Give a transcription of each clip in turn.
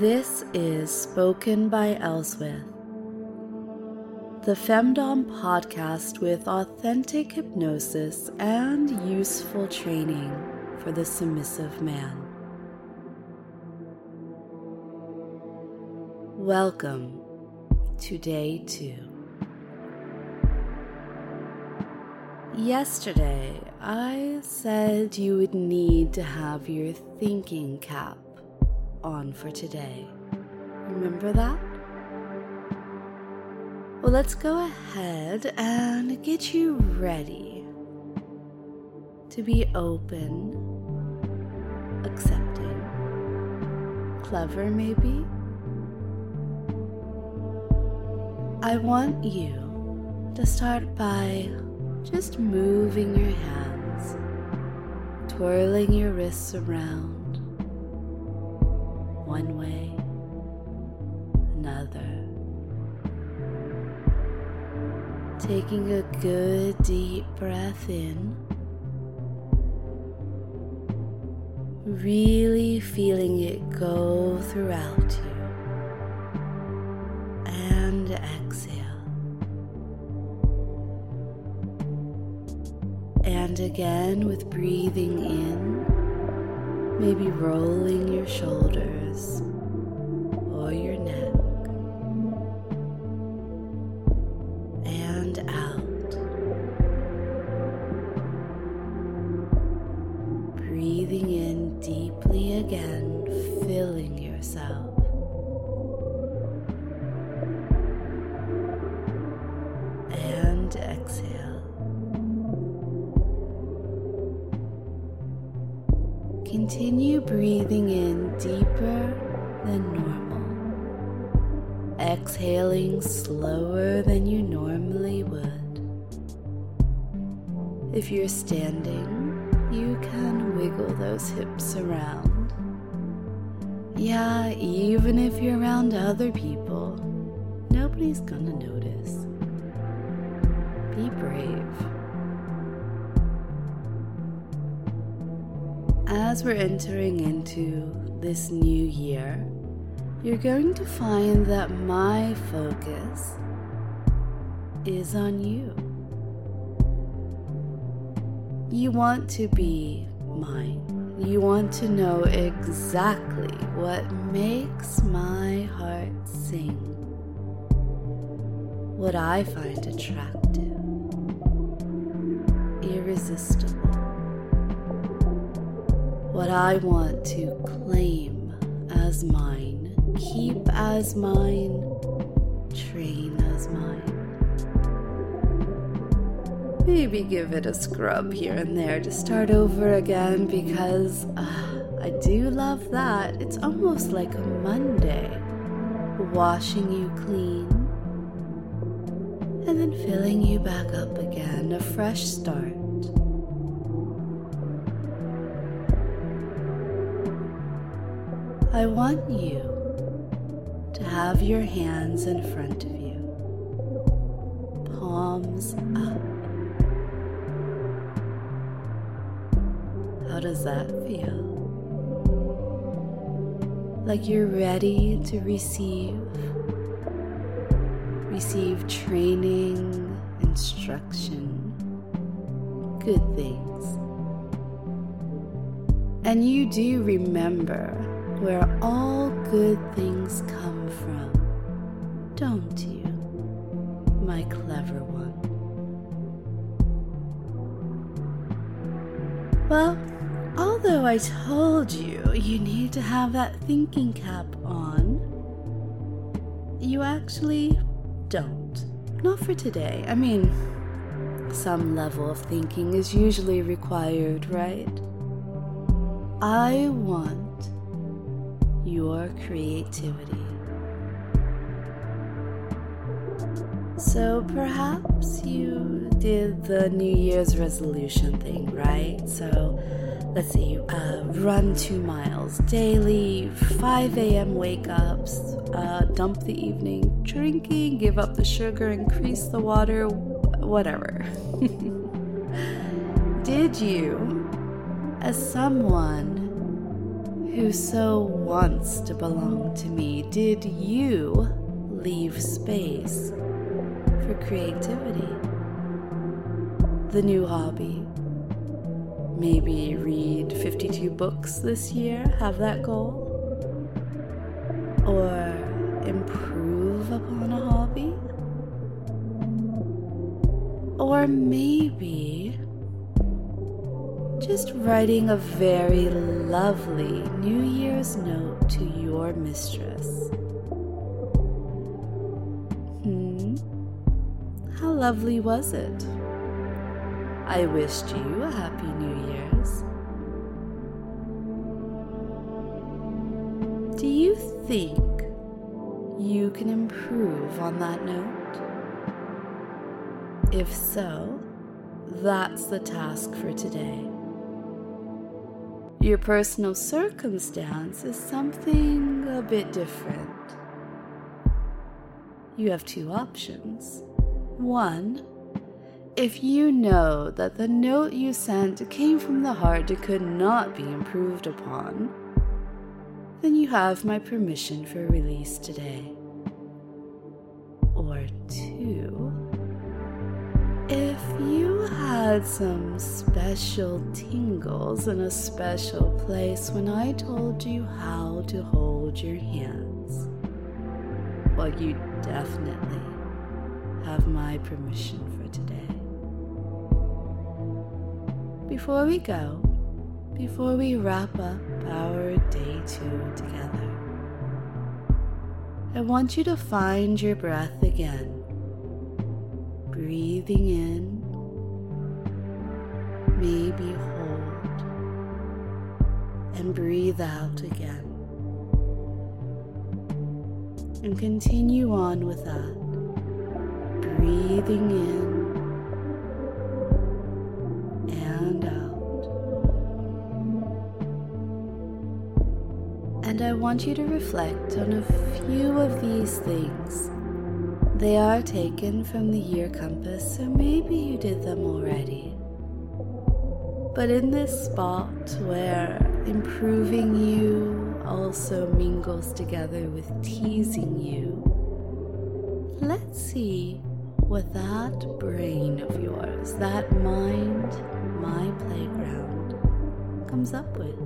This is Spoken by Elswith, the Femdom podcast with authentic hypnosis and useful training for the submissive man. Welcome to day two. Yesterday, I said you would need to have your thinking cap on for today. Remember that? Well, let's go ahead and get you ready to be open, accepting, clever, maybe. I want you to start by just moving your hands, twirling your wrists around one way, another. Taking a good deep breath in. Really feeling it go throughout you. And exhale. And again with breathing in maybe rolling your shoulders or your neck and out. Breathing in deeply again, filling yourself. And exhale. Continue breathing in deeper than normal. Exhaling slower than you normally would. If you're standing, you can wiggle those hips around. Yeah, even if you're around other people, nobody's gonna notice. Be brave. As we're entering into this new year, you're going to find that my focus is on you. You want to be mine. You want to know exactly what makes my heart sing, what I find attractive, irresistible what I want to claim as mine, keep as mine, train as mine. Maybe give it a scrub here and there to start over again because uh, I do love that. It's almost like a Monday, washing you clean and then filling you back up again, a fresh start. I want you to have your hands in front of you, palms up. How does that feel? Like you're ready to receive, receive training, instruction, good things. And you do remember where all good things come from, don't you, my clever one? Well, although I told you you need to have that thinking cap on, you actually don't. Not for today. I mean, some level of thinking is usually required, right? I want your creativity. So perhaps you did the New Year's resolution thing, right? So let's see, uh, run two miles daily, 5 a.m. wake ups, uh, dump the evening drinking, give up the sugar, increase the water, whatever. Did you, as someone who so wants to belong to me, did you leave space for creativity? The new hobby. Maybe read 52 books this year, have that goal? Or improve upon a hobby? Or maybe just writing a very lovely New Year's note to your mistress. Hmm? How lovely was it? I wished you a happy New Year's. Do you think you can improve on that note? If so, that's the task for today. Your personal circumstance is something a bit different. You have two options. One, if you know that the note you sent came from the heart and could not be improved upon, then you have my permission for release today. Had some special tingles in a special place when I told you how to hold your hands, well, you definitely have my permission for today. Before we go, before we wrap up our day two together, I want you to find your breath again breathing in, breathe out again. And continue on with that, breathing in and out. And I want you to reflect on a few of these things they are taken from the year compass, so maybe you did them already. But in this spot where improving you also mingles together with teasing you, let's see what that brain of yours, that mind, my playground, comes up with.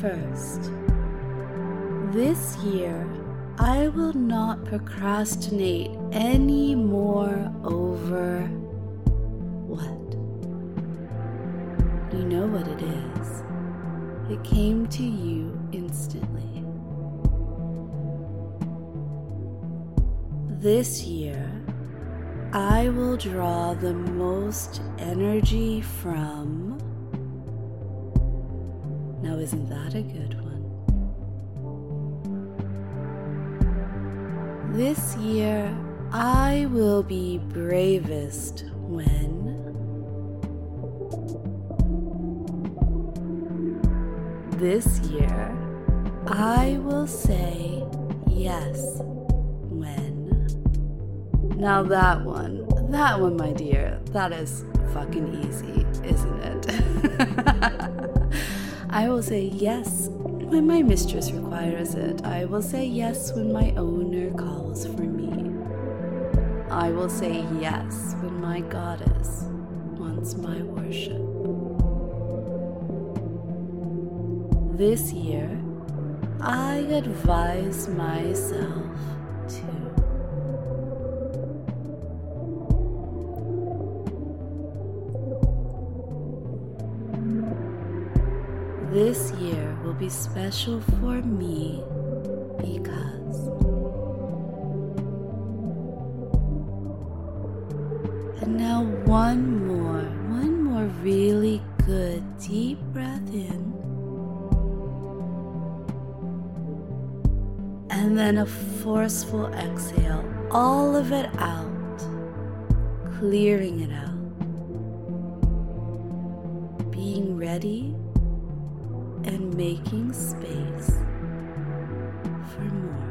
First, this year, I will not procrastinate any more over know what it is. It came to you instantly. This year, I will draw the most energy from. Now, isn't that a good one? This year, I will be bravest when this year, I will say yes when. Now, that one, that one, my dear, that is fucking easy, isn't it? I will say yes when my mistress requires it, I will say yes when my owner calls for me. I will say yes when my goddess wants my worship. This year, I advise myself to. This year will be special for me because. And now, one more, one more really good deep breath in. And then a forceful exhale, all of it out, clearing it out. Being ready and making space for more.